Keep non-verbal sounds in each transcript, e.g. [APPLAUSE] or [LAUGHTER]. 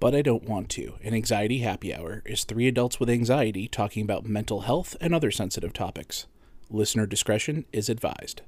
But I Don't Want to, an anxiety happy hour, is three adults with anxiety talking about mental health and other sensitive topics. Listener discretion is advised.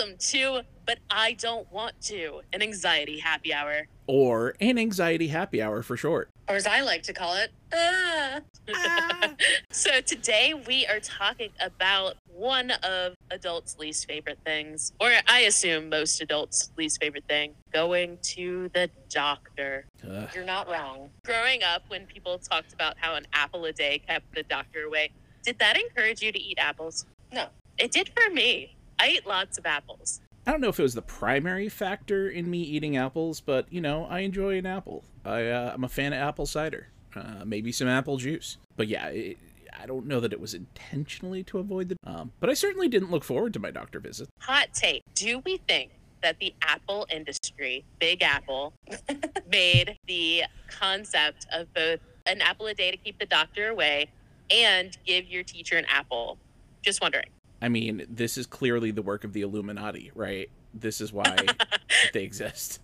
Welcome to But I Don't Want to, an anxiety happy hour. Or an anxiety happy hour for short. or as I like to call it, ah. [LAUGHS] So today we are talking about one of adults' least favorite things, or I assume most adults' least favorite thing, going to the doctor. Ugh. You're not wrong. Growing up, when people talked about how an apple a day kept the doctor away, did that encourage you to eat apples? No. It did for me. I ate lots of apples. I don't know if it was the primary factor in me eating apples, but you know, I enjoy an apple. I, uh, I'm a fan of apple cider, uh, maybe some apple juice. But yeah, it, I don't know that it was intentionally to avoid the. Um, but I certainly didn't look forward to my doctor visit. Hot take. Do we think that the apple industry, Big Apple, [LAUGHS] made the concept of both an apple a day to keep the doctor away and give your teacher an apple? Just wondering. I mean, this is clearly the work of the Illuminati, right? This is why [LAUGHS] they exist.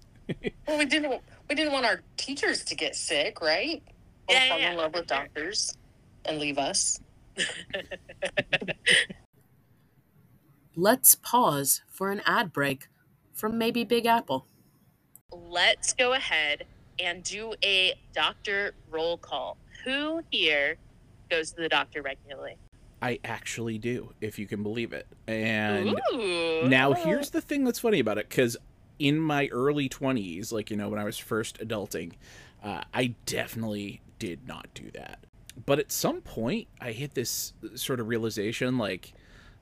Well, we didn't. We didn't want our teachers to get sick, right? Or Yeah, fall yeah, in love with sure. doctors and leave us. Let's pause for an ad break from maybe Big Apple. Let's go ahead and do a doctor roll call. Who here goes to the doctor regularly? I actually do, if you can believe it. And Ooh. now here's the thing that's funny about it, because in my early 20s, like, you know, when I was first adulting, uh, I definitely did not do that. But at some point, I hit this sort of realization like,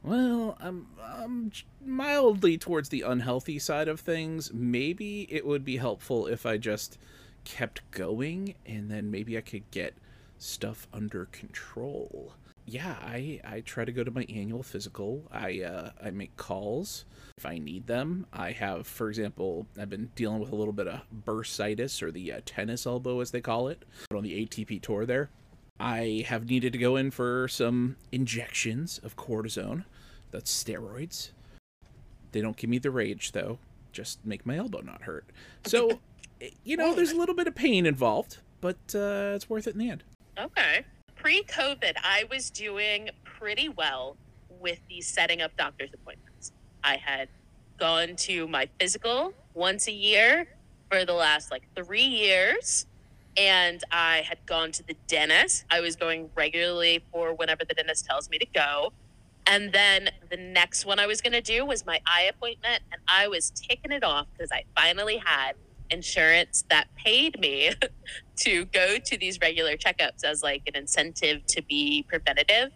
well, I'm, I'm mildly towards the unhealthy side of things. Maybe it would be helpful if I just kept going and then maybe I could get stuff under control. Yeah, I, I try to go to my annual physical. I uh, I make calls if I need them. I have, for example, I've been dealing with a little bit of bursitis or the uh, tennis elbow, as they call it, on the ATP tour there. I have needed to go in for some injections of cortisone. That's steroids. They don't give me the rage, though, just make my elbow not hurt. So, [LAUGHS] you know, there's a little bit of pain involved, but uh, it's worth it in the end. Okay. Pre COVID, I was doing pretty well with the setting up doctor's appointments. I had gone to my physical once a year for the last like three years. And I had gone to the dentist. I was going regularly for whenever the dentist tells me to go. And then the next one I was going to do was my eye appointment. And I was taking it off because I finally had insurance that paid me [LAUGHS] to go to these regular checkups as like an incentive to be preventative.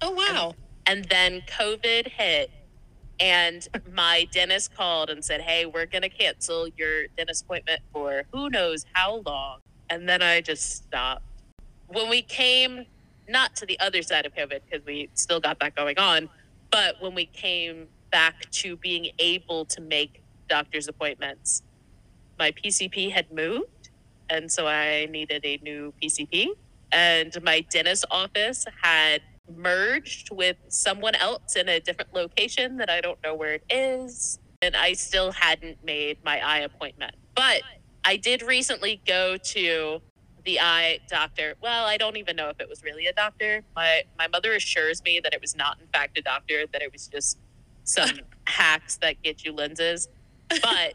Oh wow! And then COVID hit, and my dentist called and said, Hey, we're going to cancel your dentist appointment for who knows how long. And then I just stopped. When we came, not to the other side of COVID, because we still got that going on, but when we came back to being able to make doctor's appointments, my PCP had moved. And so I needed a new PCP. And my dentist office had merged with someone else in a different location that I don't know where it is. And I still hadn't made my eye appointment. But I did recently go to the eye doctor. Well, I don't even know if it was really a doctor. My my mother assures me that it was not in fact a doctor, that it was just some [LAUGHS] hacks that get you lenses. But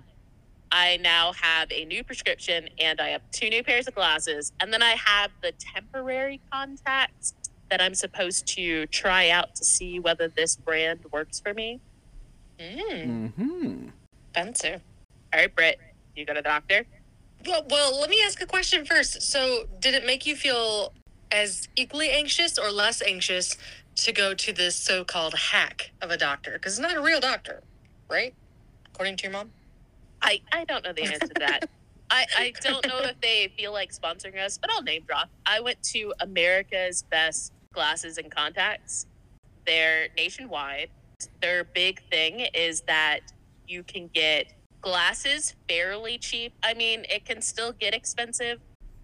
I now have a new prescription and I have two new pairs of glasses. And then I have the temporary contacts that I'm supposed to try out to see whether this brand works for me. Mm, Mm-hmm. expensive. All right, Britt, you go to the doctor? Well, well, let me ask a question first. So, did it make you feel as equally anxious or less anxious to go to this so-called hack of a doctor? Because it's not a real doctor, right? According to your mom. I, I don't know the answer to that. [LAUGHS] I, I don't know if they feel like sponsoring us, but I'll name drop. I went to America's Best glasses and contacts. They're nationwide. Their big thing is that you can get glasses fairly cheap. I mean, it can still get expensive,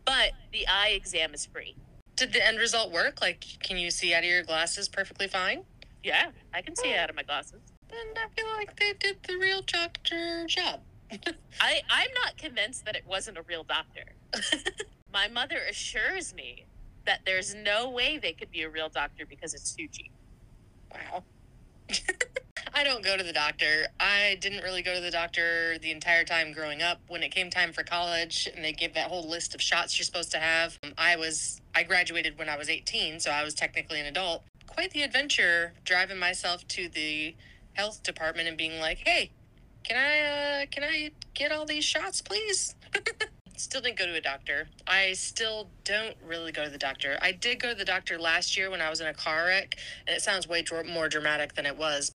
but the eye exam is free. Did the end result work? Like, can you see out of your glasses perfectly fine? Yeah, I can see out of my glasses. Then I feel like they did the real doctor job. I, I'm not convinced that it wasn't a real doctor. [LAUGHS] my mother assures me that there's no way they could be a real doctor because it's too cheap. Wow. [LAUGHS] I don't go to the doctor. I didn't really go to the doctor the entire time growing up. When it came time for college and they gave that whole list of shots you're supposed to have, um, I was I graduated when I was 18, so I was technically an adult. Quite the adventure driving myself to the health department and being like, "Hey, can I uh can I get all these shots, please?" [LAUGHS] still didn't go to a doctor. I still don't really go to the doctor. I did go to the doctor last year when I was in a car wreck, and it sounds way dr- more dramatic than it was.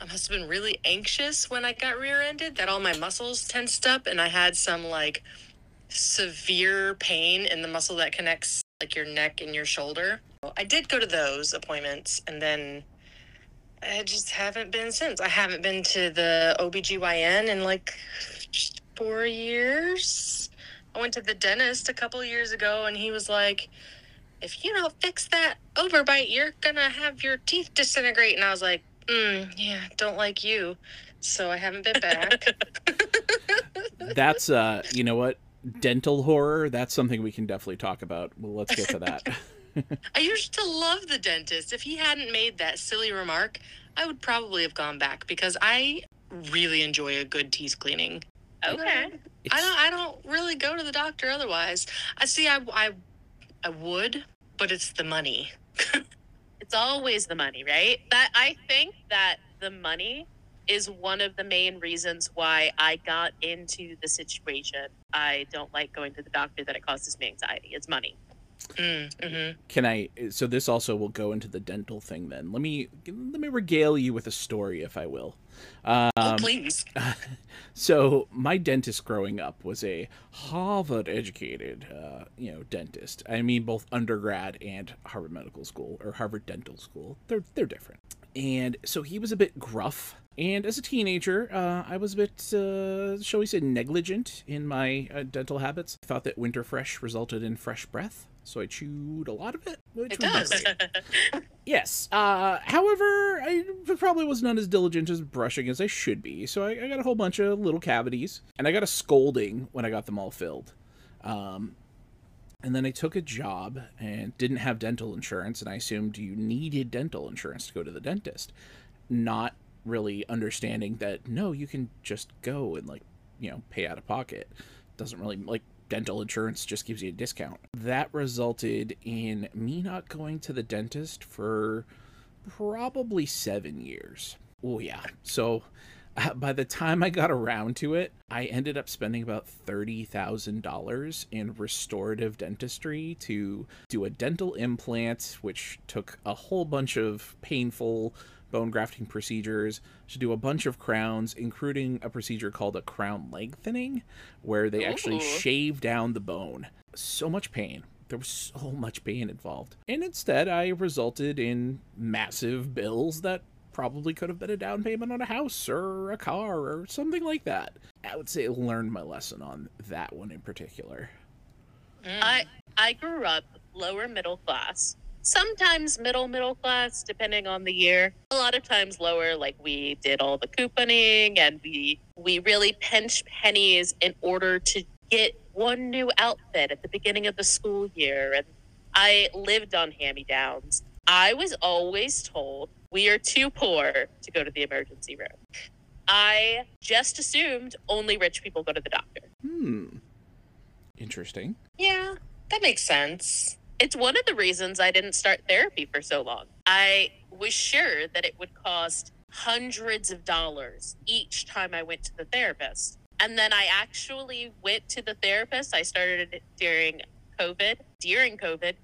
I must have been really anxious when I got rear-ended that all my muscles tensed up and I had some like severe pain in the muscle that connects like your neck and your shoulder. I did go to those appointments and then I just haven't been since. I haven't been to the OBGYN in like four years. I went to the dentist a couple years ago and he was like, if you don't fix that overbite, you're gonna have your teeth disintegrate. And I was like, mm, yeah, don't like you. So I haven't been back. [LAUGHS] That's uh, you know what? Dental horror. That's something we can definitely talk about. Well, let's get to that. [LAUGHS] I used to love the dentist. If he hadn't made that silly remark, I would probably have gone back because I really enjoy a good teeth cleaning. Okay. I don't. I don't really go to the doctor otherwise. I see. I. I. I would, but it's the money. [LAUGHS] It's always the money, right? That I think that the money is one of the main reasons why I got into the situation. I don't like going to the doctor that it causes me anxiety. It's money. Mm, hmm Can I? So this also will go into the dental thing. Then let me let me regale you with a story, if I will. Um, oh, please. [LAUGHS] So my dentist growing up was a Harvard-educated, uh, you know, dentist. I mean, both undergrad and Harvard Medical School or Harvard Dental School. They're they're different. And so he was a bit gruff. And as a teenager, uh, I was a bit, uh, shall we say, negligent in my uh, dental habits. I thought that Winterfresh resulted in fresh breath, so I chewed a lot of it. Which It was does. [LAUGHS] Yes. Uh, however, I probably was not as diligent as brushing as I should be, so I, I got a whole bunch of little cavities, and I got a scolding when I got them all filled. Um, and then I took a job and didn't have dental insurance, and I assumed you needed dental insurance to go to the dentist, not really understanding that no, you can just go and like you know pay out of pocket. Doesn't really like dental insurance just gives you a discount. That resulted in me not going to the dentist for probably seven years. Oh, yeah. So uh, by the time I got around to it, I ended up spending about $30,000 in restorative dentistry to do a dental implant, which took a whole bunch of painful bone grafting procedures, to do a bunch of crowns, including a procedure called a crown lengthening, where they actually shave down the bone. So much pain. There was so much pain involved. And instead, I resulted in massive bills that probably could have been a down payment on a house or a car or something like that. I would say I learned my lesson on that one in particular. I I grew up lower middle class. Sometimes middle middle class, depending on the year. A lot of times lower, like we did all the couponing and we we really pinched pennies in order to get one new outfit at the beginning of the school year. And I lived on hand downs. I was always told we are too poor to go to the emergency room. I just assumed only rich people go to the doctor. Hmm. Interesting. yeah, that makes sense. It's one of the reasons I didn't start therapy for so long. I was sure that it would cost hundreds of dollars each time I went to the therapist. And then I actually went to the therapist. I started it during COVID. During COVID,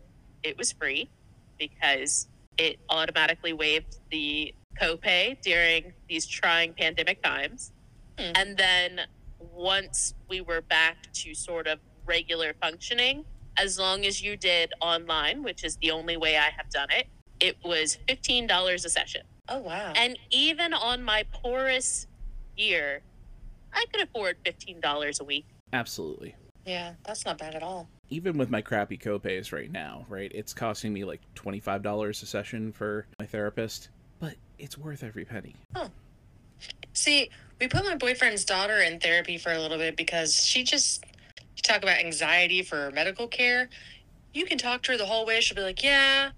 it was free because it automatically waived the copay during these trying pandemic times. Hmm. And then once we were back to sort of regular functioning, as long as you did online, which is the only way I have done it, it was $15 a session. Oh wow. And even on my poorest year, I could afford $15 a week. Absolutely. yeah, that's not bad at all. Even with my crappy copays right now, right? It's costing me like $25 a session for my therapist, but it's worth every penny. See, we put my boyfriend's daughter in therapy for a little bit because she just you talk about anxiety for medical care. You can talk to her the whole way. She'll be like, "Yeah,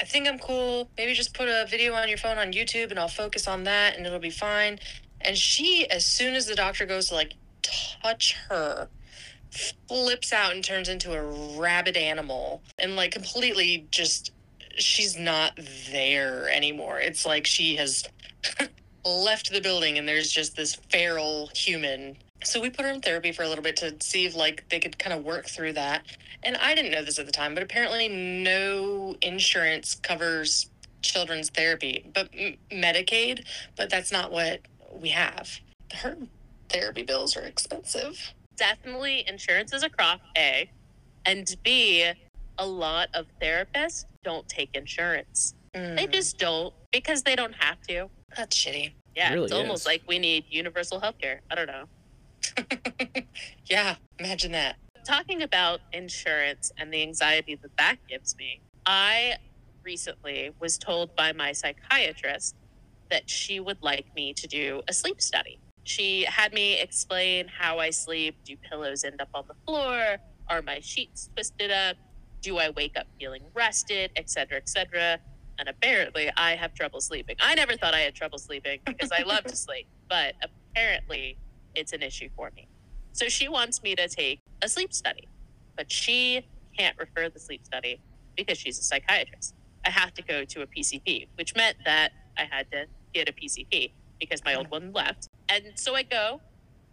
I think I'm cool. Maybe just put a video on your phone on YouTube and I'll focus on that and it'll be fine." And she as soon as the doctor goes to like touch her, flips out and turns into a rabid animal and like completely just she's not there anymore. It's like she has [LAUGHS] left the building and there's just this feral human. So we put her in therapy for a little bit to see if like they could kind of work through that. And I didn't know this at the time, but apparently no insurance covers children's therapy, but m- Medicaid, but that's not what we have. Her therapy bills are expensive. Definitely insurance is a crop, A. And B, a lot of therapists don't take insurance. They Mm, just don't because they don't have to. that's shitty. Yeah, It really it's almost is. like we need universal health care. I don't know. [LAUGHS] yeah, imagine that. Talking about insurance and the anxiety that that gives me, I recently was told by my psychiatrist that she would like me to do a sleep study. She had me explain how I sleep. Do pillows end up on the floor? Are my sheets twisted up? Do I wake up feeling rested, et cetera, et cetera? And apparently, I have trouble sleeping. I never thought I had trouble sleeping because I love to [LAUGHS] sleep, but apparently, it's an issue for me. So she wants me to take a sleep study, but she can't refer the sleep study because she's a psychiatrist. I have to go to a PCP, which meant that I had to get a PCP because my old one left. And so I go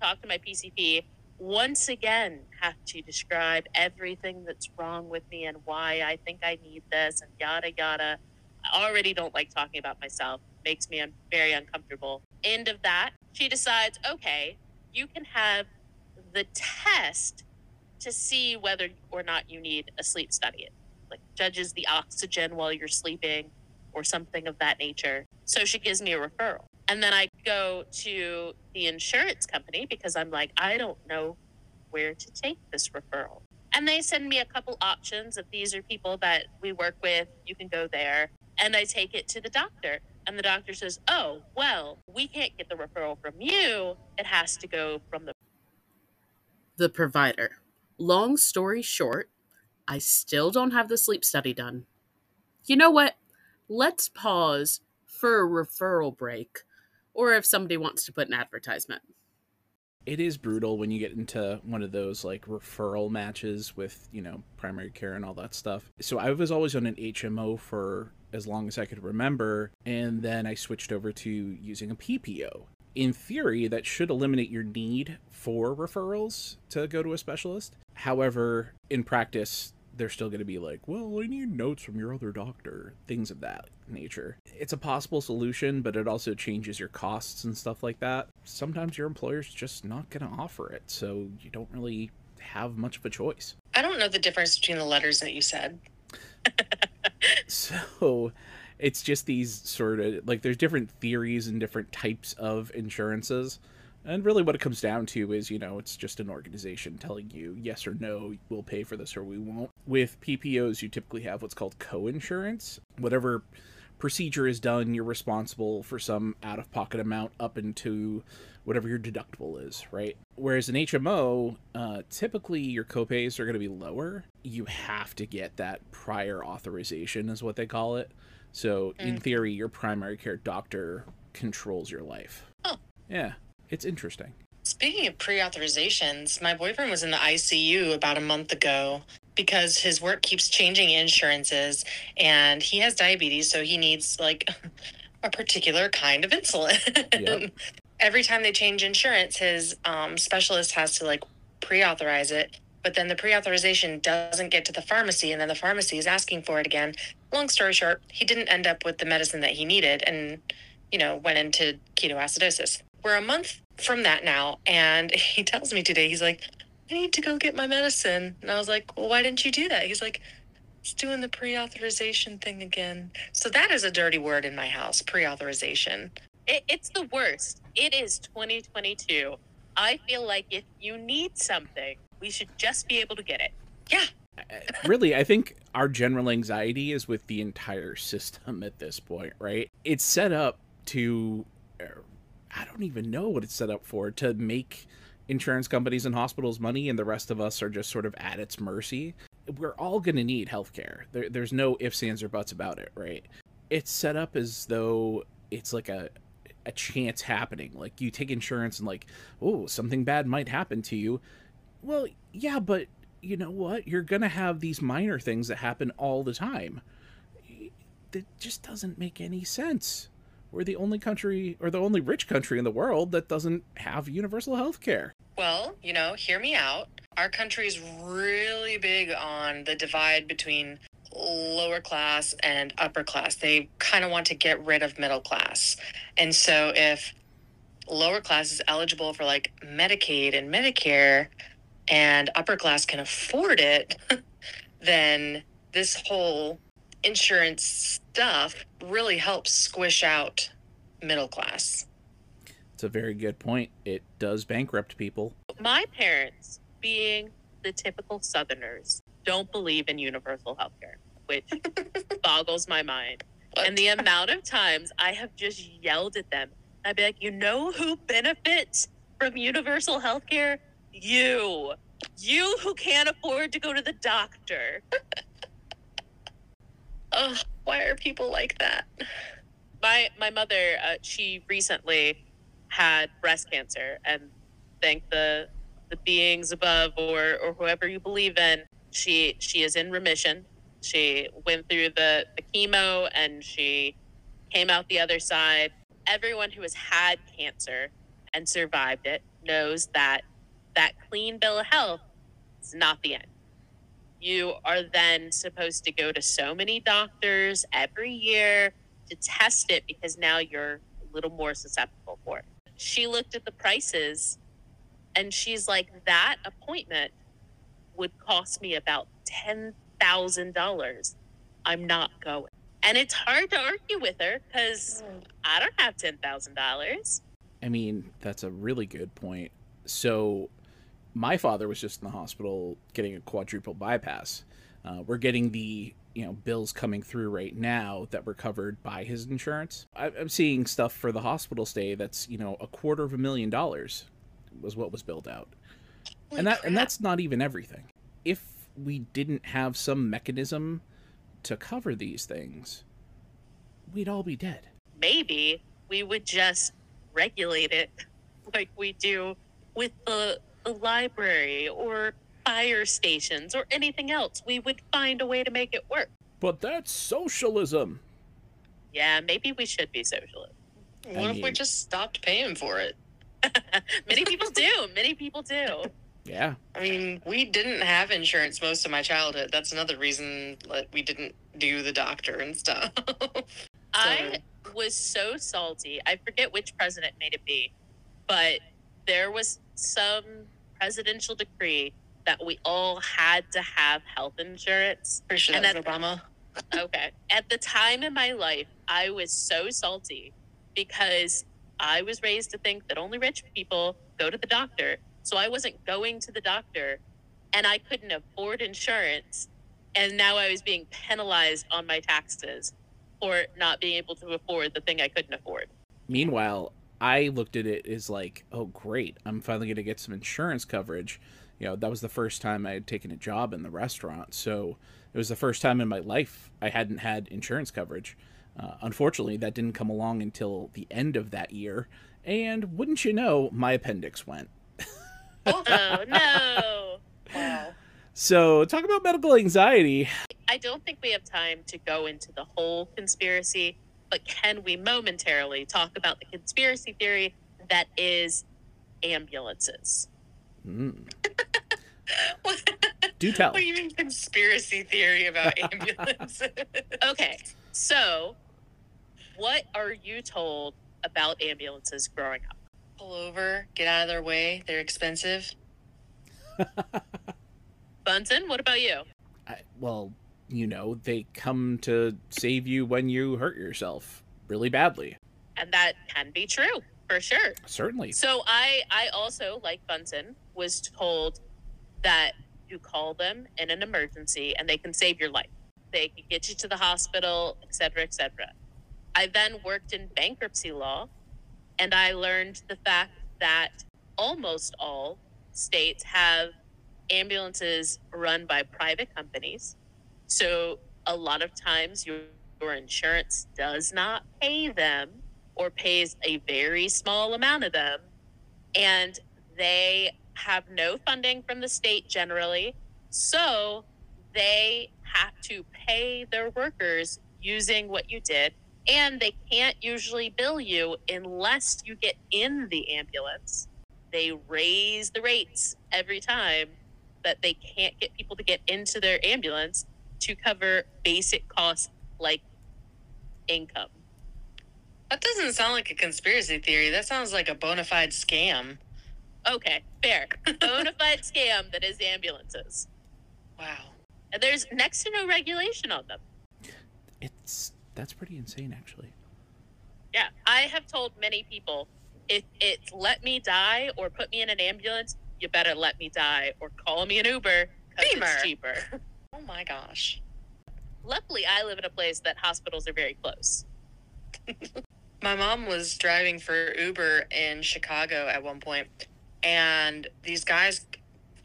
talk to my PCP. Once again, have to describe everything that's wrong with me and why I think I need this and yada yada. I already don't like talking about myself. Makes me very uncomfortable. End of that. She decides, okay, you can have the test to see whether or not you need a sleep study. It like judges the oxygen while you're sleeping or something of that nature. So she gives me a referral. And then I go to the insurance company because I'm like, I don't know where to take this referral. And they send me a couple options of these are people that we work with, you can go there. And I take it to the doctor. And the doctor says, Oh, well, we can't get the referral from you. It has to go from the The provider. Long story short, I still don't have the sleep study done. You know what? Let's pause for a referral break, or if somebody wants to put an advertisement. It is brutal when you get into one of those like referral matches with, you know, primary care and all that stuff. So I was always on an HMO for as long as I could remember, and then I switched over to using a PPO. In theory, that should eliminate your need for referrals to go to a specialist. However, in practice, they're still going to be like, well, I need notes from your other doctor, things of that nature. It's a possible solution, but it also changes your costs and stuff like that. Sometimes your employer's just not going to offer it, so you don't really have much of a choice. I don't know the difference between the letters that you said. [LAUGHS] [LAUGHS] So it's just these sort of like there's different theories and different types of insurances. And really, what it comes down to is, you know, it's just an organization telling you yes or no, we'll pay for this or we won't. With PPOs, you typically have what's called co insurance. Whatever procedure is done, you're responsible for some out of pocket amount up into whatever your deductible is, right? Whereas an HMO, uh, typically your copays are going to be lower. You have to get that prior authorization, is what they call it. So, in theory, your primary care doctor controls your life. Oh. Yeah, it's interesting. Speaking of pre authorizations, my boyfriend was in the ICU about a month ago because his work keeps changing insurances and he has diabetes, so he needs like [LAUGHS] a particular kind of insulin. Yep. [LAUGHS] Every time they change insurance, his um, specialist has to like pre authorize it. But then the pre authorization doesn't get to the pharmacy, and then the pharmacy is asking for it again. Long story short, he didn't end up with the medicine that he needed and, you know, went into ketoacidosis. We're a month from that now, and [LAUGHS] he tells me today, he's like, I need to go get my medicine. And I was like, Well, why didn't you do that? He's like, It's doing the pre authorization thing again. So that is a dirty word in my house pre authorization. It, it's the worst. It is 2022. I feel like if you need something, we should just be able to get it. Yeah. [LAUGHS] really, I think our general anxiety is with the entire system at this point, right? It's set up to, er, I don't even know what it's set up for, to make insurance companies and hospitals money, and the rest of us are just sort of at its mercy. We're all going to need healthcare. There, there's no ifs, ands, or buts about it, right? It's set up as though it's like a a chance happening. Like you take insurance and like, oh, something bad might happen to you. Well, yeah, but you know what? You're going to have these minor things that happen all the time. That just doesn't make any sense. We're the only country, or the only rich country in the world that doesn't have universal health care. Well, you know, hear me out. Our country is really big on the divide between lower class and upper class. They kind of want to get rid of middle class. And so if lower class is eligible for like Medicaid and Medicare and upper class can afford it, [LAUGHS] then this whole insurance stuff really helps squish out middle class. It's a very good point. It does bankrupt people. My parents, being the typical Southerners, don't believe in universal health care, which [LAUGHS] boggles my mind. And the amount of times I have just yelled at them, I'd be like, you know who benefits from universal health care? You. You who can't afford to go to the doctor. [LAUGHS] Ugh, why are people like that? My my mother, uh, she recently had breast cancer, and thank the the beings above or or whoever you believe in, she she is in remission. She went through the, the chemo and she came out the other side. Everyone who has had cancer and survived it knows that that clean bill of health is not the end. You are then supposed to go to so many doctors every year to test it because now you're a little more susceptible for it. She looked at the prices and she's like, that appointment would cost me about $10,000. I'm not going. And it's hard to argue with her because I don't have $10,000. I mean, that's a really good point. So, my father was just in the hospital getting a quadruple bypass. Uh, we're getting the you know bills coming through right now that were covered by his insurance. I- I'm seeing stuff for the hospital stay that's you know a quarter of a million dollars was what was billed out, and that and that's not even everything. If we didn't have some mechanism to cover these things, we'd all be dead. Maybe we would just regulate it [LAUGHS] like we do with the, the library or fire stations or anything else. We would find a way to make it work. But that's socialism. Yeah, maybe we should be socialist. What if we just stopped paying for it? [LAUGHS] Many people do. Many people do. Yeah. I mean, we didn't have insurance most of my childhood. That's another reason that we didn't do the doctor and stuff. [LAUGHS] I was so salty. I forget which president made it be, but there was some presidential decree that we all had to have health insurance. Pretty sure And that was that- Obama. [LAUGHS] Okay. At the time in my life, I was so salty because I was raised to think that only rich people go to the doctor. So I wasn't going to the doctor and I couldn't afford insurance. And now I was being penalized on my taxes for not being able to afford the thing I couldn't afford. Meanwhile, I looked at it as like, oh, great, I'm finally going to get some insurance coverage. You know, that was the first time I had taken a job in the restaurant. So it was the first time in my life I hadn't had insurance coverage. Uh, unfortunately, that didn't come along until the end of that year. And wouldn't you know, my appendix went. [LAUGHS] Oh, no. Wow. So, talk about medical anxiety. I don't think we have time to go into the whole conspiracy, but can we momentarily talk about the conspiracy theory that is ambulances? Mm. [LAUGHS] Do tell. What do you mean conspiracy theory about [LAUGHS] ambulances? Okay, so what are you told about ambulances growing up? Pull over, get out of their way. They're expensive. [LAUGHS] Bunsen, what about you? I, well, you know, they come to save you when you hurt yourself really badly. And that can be true for sure. Certainly. So I I also like Bunsen was told that you call them in an emergency and they can save your life. They can get you to the hospital, et cetera, et cetera. I then worked in bankruptcy law and I learned the fact that almost all states have ambulances run by private companies. So a lot of times your, your insurance does not pay them or pays a very small amount of them. And they have no funding from the state generally. So they have to pay their workers using what you did. And they can't usually bill you unless you get in the ambulance. They raise the rates every time that they can't get people to get into their ambulance to cover basic costs like income. That doesn't sound like a conspiracy theory. That sounds like a bona fide scam. Okay, fair. Bona [LAUGHS] fide scam that is ambulances. Wow. And there's next to no regulation on them. It's that's pretty insane actually. Yeah, I have told many people if it's let me die or put me in an ambulance, you better let me die or call me an Uber because it's cheaper. [LAUGHS] Oh my gosh. Luckily, I live in a place that hospitals are very close. [LAUGHS] My mom was driving for Uber in Chicago at one point, and these guys,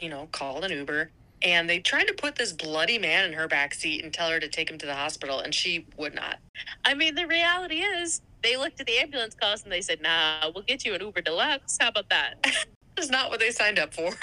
you know, called an Uber and they tried to put this bloody man in her back seat and tell her to take him to the hospital, and she would not. I mean, the reality is they looked at the ambulance cost and they said, nah, we'll get you an Uber Deluxe. How about that? [LAUGHS] That's not what they signed up for. [LAUGHS]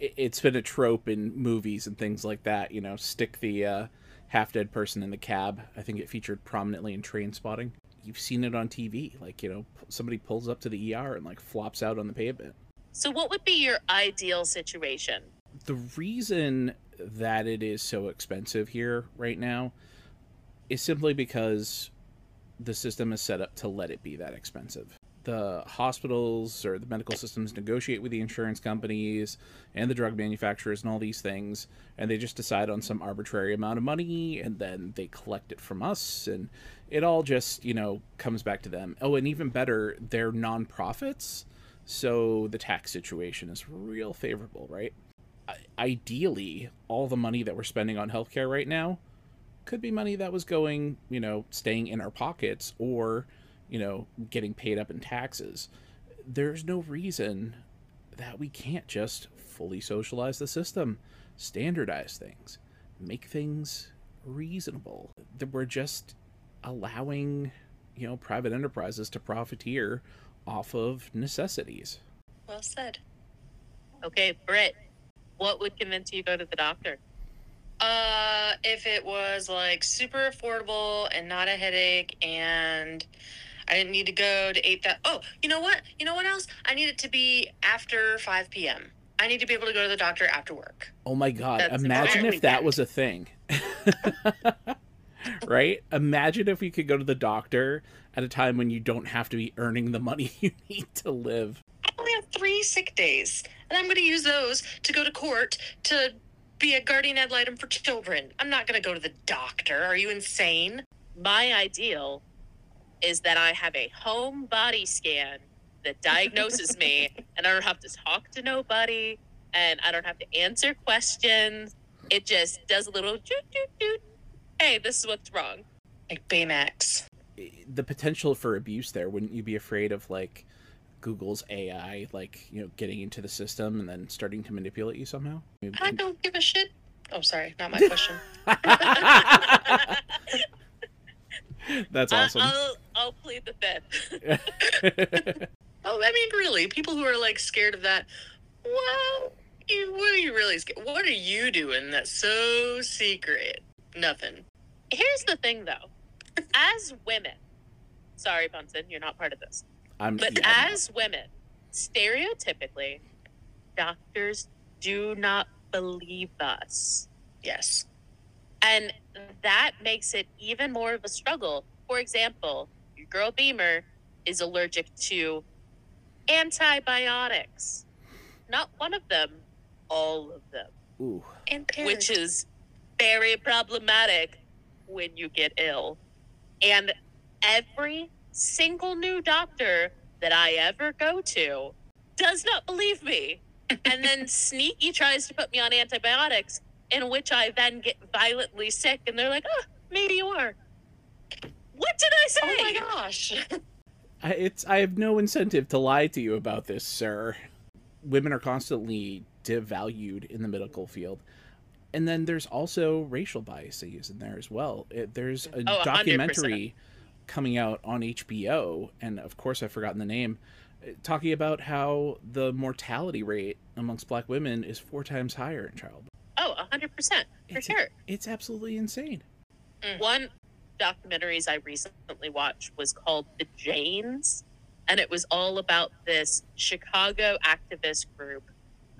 It- It's been a trope in movies and things like that. You know, stick the uh, half dead person in the cab. I think it featured prominently in Trainspotting. You've seen it on TV. Like you know, somebody pulls up to the ER and like flops out on the pavement. so, what would be your ideal situation? the reason that it is so expensive here right now is simply because the system is set up to let it be that expensive. The hospitals or the medical systems negotiate with the insurance companies and the drug manufacturers and all these things, and they just decide on some arbitrary amount of money and then they collect it from us, and it all just, you know, comes back to them. Oh, and even better, they're nonprofits, so the tax situation is real favorable, right? ideally all the money that we're spending on healthcare right now could be money that was going, you know, staying in our pockets or, you know, getting paid up in taxes. There's no reason that we can't just fully socialize the system, standardize things, make things reasonable. That we're just allowing, you know, private enterprises to profiteer off of necessities. well said. Okay, Britt, what would convince you to go to the doctor? Uh, if it was like super affordable and not a headache, and I didn't need to go to eight that. Oh, you know what? You know what else? I need it to be after five p.m. I need to be able to go to the doctor after work. Oh my god, That's imagine if that was a thing. [LAUGHS] right? Imagine if you could go to the doctor at a time when you don't have to be earning the money [LAUGHS] you need to live. I only have three sick days, and I'm going to use those to go to court to be a guardian ad litem for children. I'm not going to go to the doctor. Are you insane? My ideal is that I have a home body scan that diagnoses me [LAUGHS] and I don't have to talk to nobody and I don't have to answer questions. It just does a little doot doot doot. Hey, this is what's wrong. Like Baymax. The potential for abuse there, wouldn't you be afraid of like Google's AI like, you know, getting into the system and then starting to manipulate you somehow? I don't give a shit. Oh, sorry, not my [LAUGHS] question. [LAUGHS] [LAUGHS] That's I- awesome. I'll, I'll plead the fifth. [LAUGHS] Oh, I mean, really, people who are like scared of that. Well, you, what are you really scared? What are you doing that's so secret? Nothing. Here's the thing though. As women, sorry, Bunsen, you're not part of this. I'm But yeah, I'm- as women, stereotypically, doctors do not believe us. Yes. And that makes it even more of a struggle. For example, your girl Beamer is allergic to antibiotics. Not one of them, all of them. Ooh. And Which is very problematic when you get ill. And every single new doctor that I ever go to does not believe me. and then [LAUGHS] sneaky tries to put me on antibiotics, in which I then get violently sick. And they're like, oh, maybe you are. What did I say? Oh my gosh. [LAUGHS] I, it's I have no incentive to lie to you about this, sir. Women are constantly devalued in the medical field. And then there's also racial biases in there as well. It, there's a Oh, documentary coming out on HBO, and of course I've forgotten the name, uh, talking about how the mortality rate amongst black women is four times higher in childbirth. Oh, 100%, for It's- sure. It's absolutely insane. Mm. One documentaries I recently watched was called The Janes, and it was all about this Chicago activist group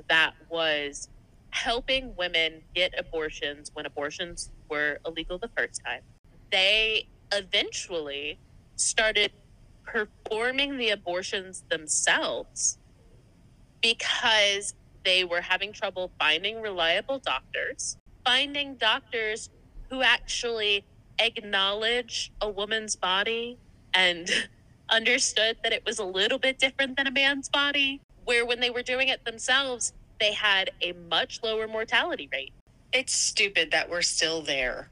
that was helping women get abortions when abortions were illegal the first time. They eventually started performing the abortions themselves because they were having trouble finding reliable doctors, finding doctors who actually acknowledge a woman's body and [LAUGHS] understood that it was a little bit different than a man's body, where when they were doing it themselves, they had a much lower mortality rate. It's stupid that we're still there.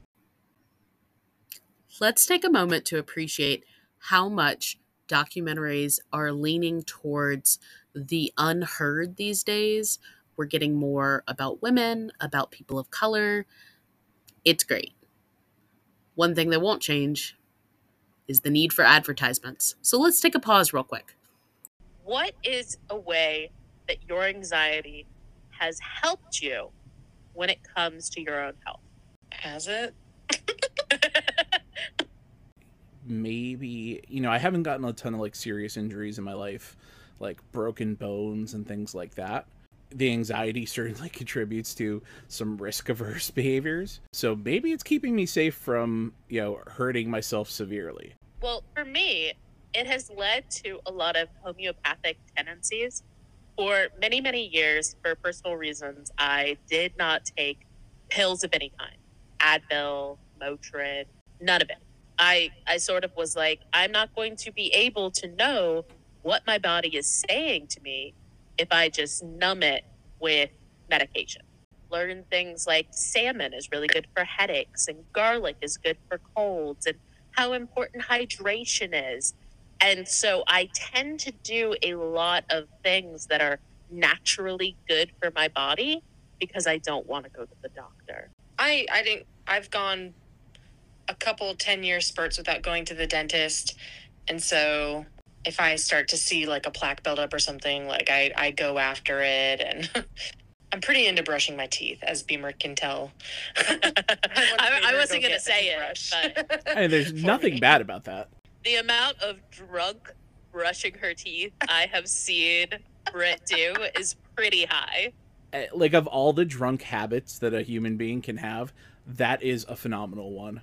Let's take a moment to appreciate how much documentaries are leaning towards the unheard these days. We're getting more about women, about people of color. It's great. One thing that won't change is the need for advertisements. So let's take a pause real quick. What is a way that your anxiety has helped you when it comes to your own health? Has it? [LAUGHS] maybe you know i haven't gotten a ton of like serious injuries in my life like broken bones and things like that the anxiety [LAUGHS] certainly contributes to some risk averse [LAUGHS] behaviors so maybe it's keeping me safe from you know hurting myself severely Well, for me, it has led to a lot of homeopathic tendencies. For many, many years, for personal reasons, I did not take pills of any kind Advil, Motrin, none of it. I, I sort of was like, I'm not going to be able to know what my body is saying to me if I just numb it with medication. Learn things like salmon is really good for headaches and garlic is good for colds and how important hydration is. And so I tend to do a lot of things that are naturally good for my body because I don't want to go to the doctor. I I didn't. I've gone a couple ten year spurts without going to the dentist, and so if I start to see like a plaque buildup or something, like I I go after it, and [LAUGHS] I'm pretty into brushing my teeth, as Beamer can tell. [LAUGHS] I, I wasn't going to say it, but [LAUGHS] and there's nothing me. bad about that the amount of drunk brushing her teeth I have seen Britt do is pretty high. Uh, like of all the drunk habits that a human being can have that is a phenomenal one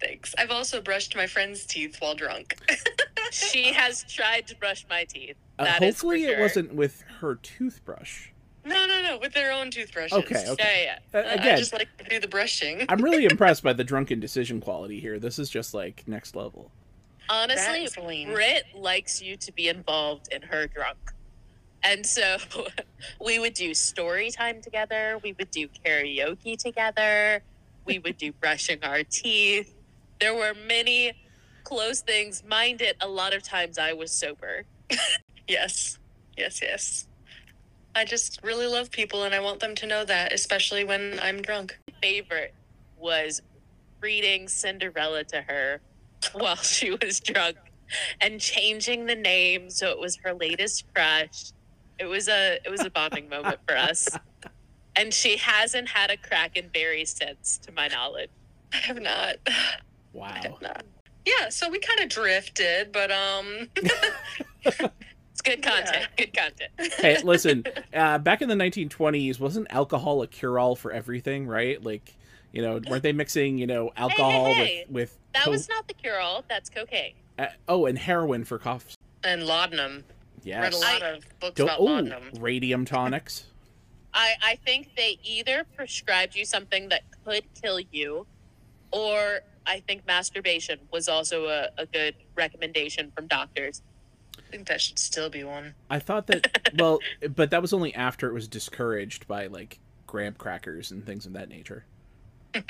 Thanks. I've also brushed my friend's teeth while drunk. She has tried to brush my teeth. uh, That is for hopefully it sure. wasn't with her toothbrush no, no, no, with their own toothbrushes. Okay, okay. Yeah, yeah. Uh, I- again I just like to do the brushing. i'm really [LAUGHS] impressed by the drunken decision quality here this is just like next level Honestly, That's lame. Britt likes you to be involved in her drunk. And so [LAUGHS] we would do story time together. We would do karaoke together. We would do brushing our teeth. There were many close things. Mind it, a lot of times I was sober. [LAUGHS] Yes. Yes, yes. I just really love people and I want them to know that, especially when I'm drunk. Favorite was reading Cinderella to her [LAUGHS] while she was drunk and changing the name so it was her latest crush. It was a it was a bonding moment for us. [LAUGHS] And she hasn't had a Krakenberry since, to my knowledge. I have not. I wow have not. Yeah, so we kind of drifted, but um [LAUGHS] It's good content. Good content. hey listen [LAUGHS] uh, back in the 1920s wasn't alcohol a cure-all for everything right like you know weren't they mixing you know alcohol hey. with with That co- was not the cure all. That's cocaine. uh, oh and heroin for coughs and laudanum. Read yes a lot of books about oh, laudanum. radium tonics [LAUGHS] I, I think they either prescribed you something that could kill you, or I think masturbation was also a, a good recommendation from doctors. I think that should still be one. I thought that [LAUGHS] well, but that was only after it was discouraged by like graham crackers and things of that nature. [LAUGHS]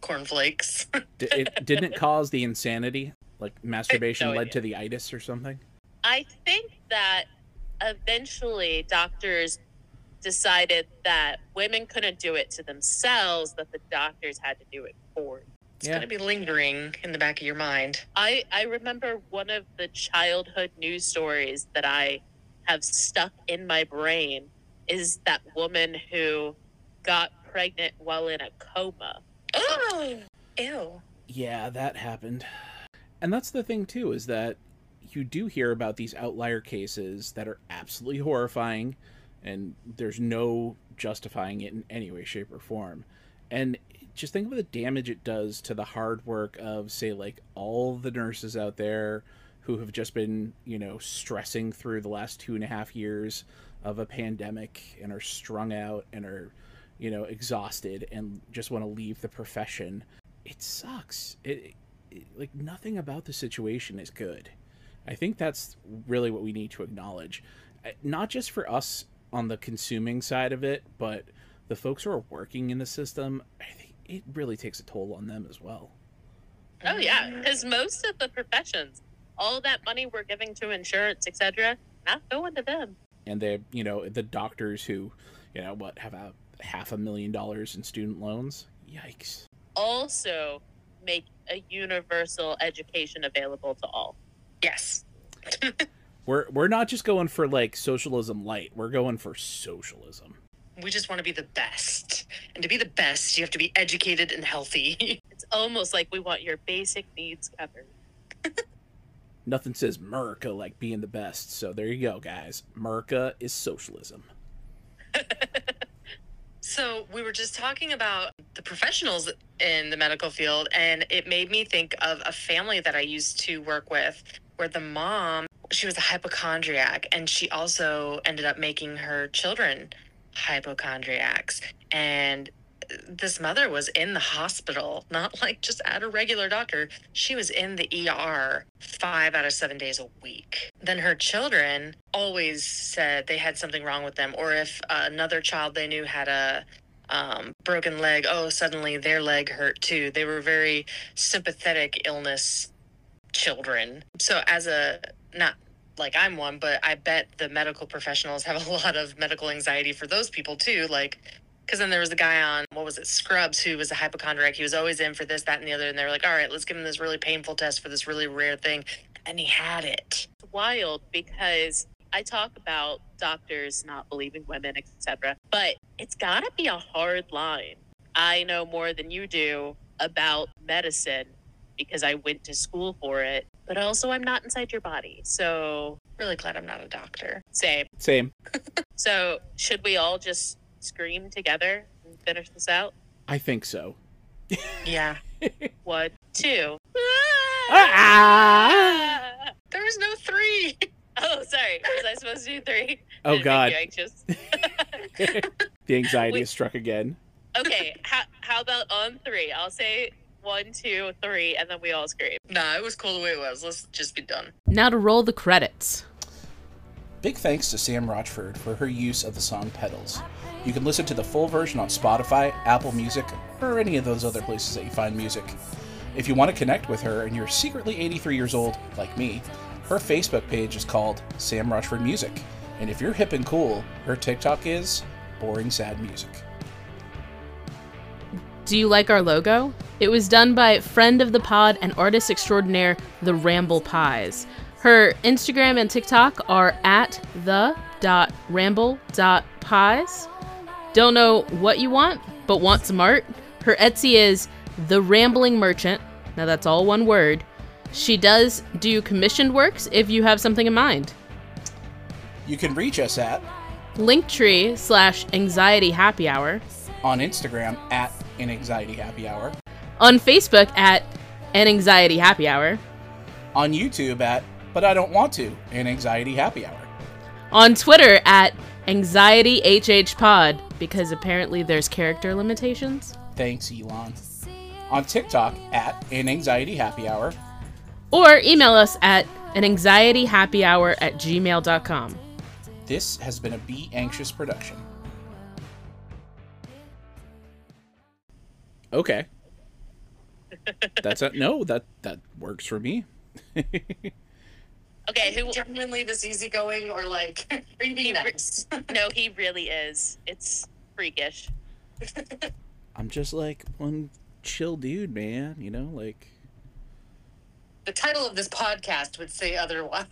Cornflakes. D- it, [LAUGHS] didn't it cause the insanity? Like masturbation no led idea. to the itis or something? I think that eventually doctors decided that women couldn't do it to themselves, that the doctors had to do it for them. It's Yeah. gonna be lingering in the back of your mind. I, I remember one of the childhood news stories that I have stuck in my brain is that woman who got pregnant while in a coma. Oh, ew. Yeah, that happened. And that's the thing too is that you do hear about these outlier cases that are absolutely horrifying and there's no justifying it in any way shape or form. And just think of the damage it does to the hard work of say like all the nurses out there who have just been, you know, stressing through the last two and a half years of a pandemic and are strung out and are, you know, exhausted and just want to leave the profession it sucks. It, it like nothing about the situation is good. I think that's really what we need to acknowledge, not just for us on the consuming side of it, but the folks who are working in the system. I think it really takes a toll on them as well. Oh yeah, because most of the professions, all that money we're giving to insurance, etc., not going to them. And they, you know, the doctors who, you know, what have a half a million dollars in student loans. Yikes. Also, make a universal education available to all. Yes. [LAUGHS] We're we're not just going for like socialism light. We're going for socialism. We just want to be the best. And to be the best, you have to be educated and healthy. [LAUGHS] It's almost like we want your basic needs covered. [LAUGHS] Nothing says America like being the best. So there you go, guys. America is socialism. [LAUGHS] So we were just talking about the professionals in the medical field, and it made me think of a family that I used to work with, where the mom she was a hypochondriac, and she also ended up making her children hypochondriacs, and this mother was in the hospital, not like just at a regular doctor. She was in the ER five out of seven days a week. Then her children always said they had something wrong with them, or if another child they knew had a um, broken leg, oh, suddenly their leg hurt too. They were very sympathetic illness children. So, as a not like I'm one, but I bet the medical professionals have a [LAUGHS] lot of medical anxiety for those people too. Like, because then there was a guy on, what was it, Scrubs, who was a hypochondriac. He was always in for this, that, and the other. And they were like, all right, let's give him this really painful test for this really rare thing. And he had it. It's wild because I talk about doctors not believing women, etc. But it's got to be a hard line. I know more than you do about medicine because I went to school for it, but also I'm not inside your body. So, Really glad I'm not a doctor. same. [LAUGHS] Same. So, should we all just scream together and finish this out? I think so. Yeah. [LAUGHS] One, two. Ah! [LAUGHS] There was no three. Oh, sorry. Was I supposed to do three? Oh, God. anxious? the anxiety Wait. has struck again. okay. How, how about on three? I'll say one, two, three, and then we all scream. Nah, it was cool the way it was. Let's just be done. Now to roll the credits. Big thanks to Sam Rochford for her use of the song Petals. You can listen to the full version on Spotify, Apple Music, or any of those other places that you find music. If you want to connect with her and you're secretly 83 years old, like me, her Facebook page is called Sam Rochford Music. And if you're hip and cool, her TikTok is Boring Sad Music. Do you like our logo? It was done by friend of the pod and artist extraordinaire, The Ramble Pies. Her Instagram and TikTok are at the.ramble.pies. Don't know what you want, but want some art? Her Etsy is The Rambling Merchant. Now that's all one word. She does do commissioned works if you have something in mind. You can reach us at Linktree slash anxiety happy hour. on Instagram at an anxiety happy hour, On Facebook at an anxiety happy hour. on YouTube at but I don't want to an anxiety happy hour. on Twitter at Anxiety HH Pod because apparently there's character limitations. Thanks, Elon. On TikTok at an anxiety happy hour. Or email us at an anxiety happy hour at gmail.com. This has been a Be Anxious production. Okay. [LAUGHS] That's a no. That that works for me. [LAUGHS] Okay, who? genuinely this easygoing or like are you being nice? No, he really is. It's freakish. [LAUGHS] I'm just like one chill dude, man. You know, like. the title of this podcast would say otherwise.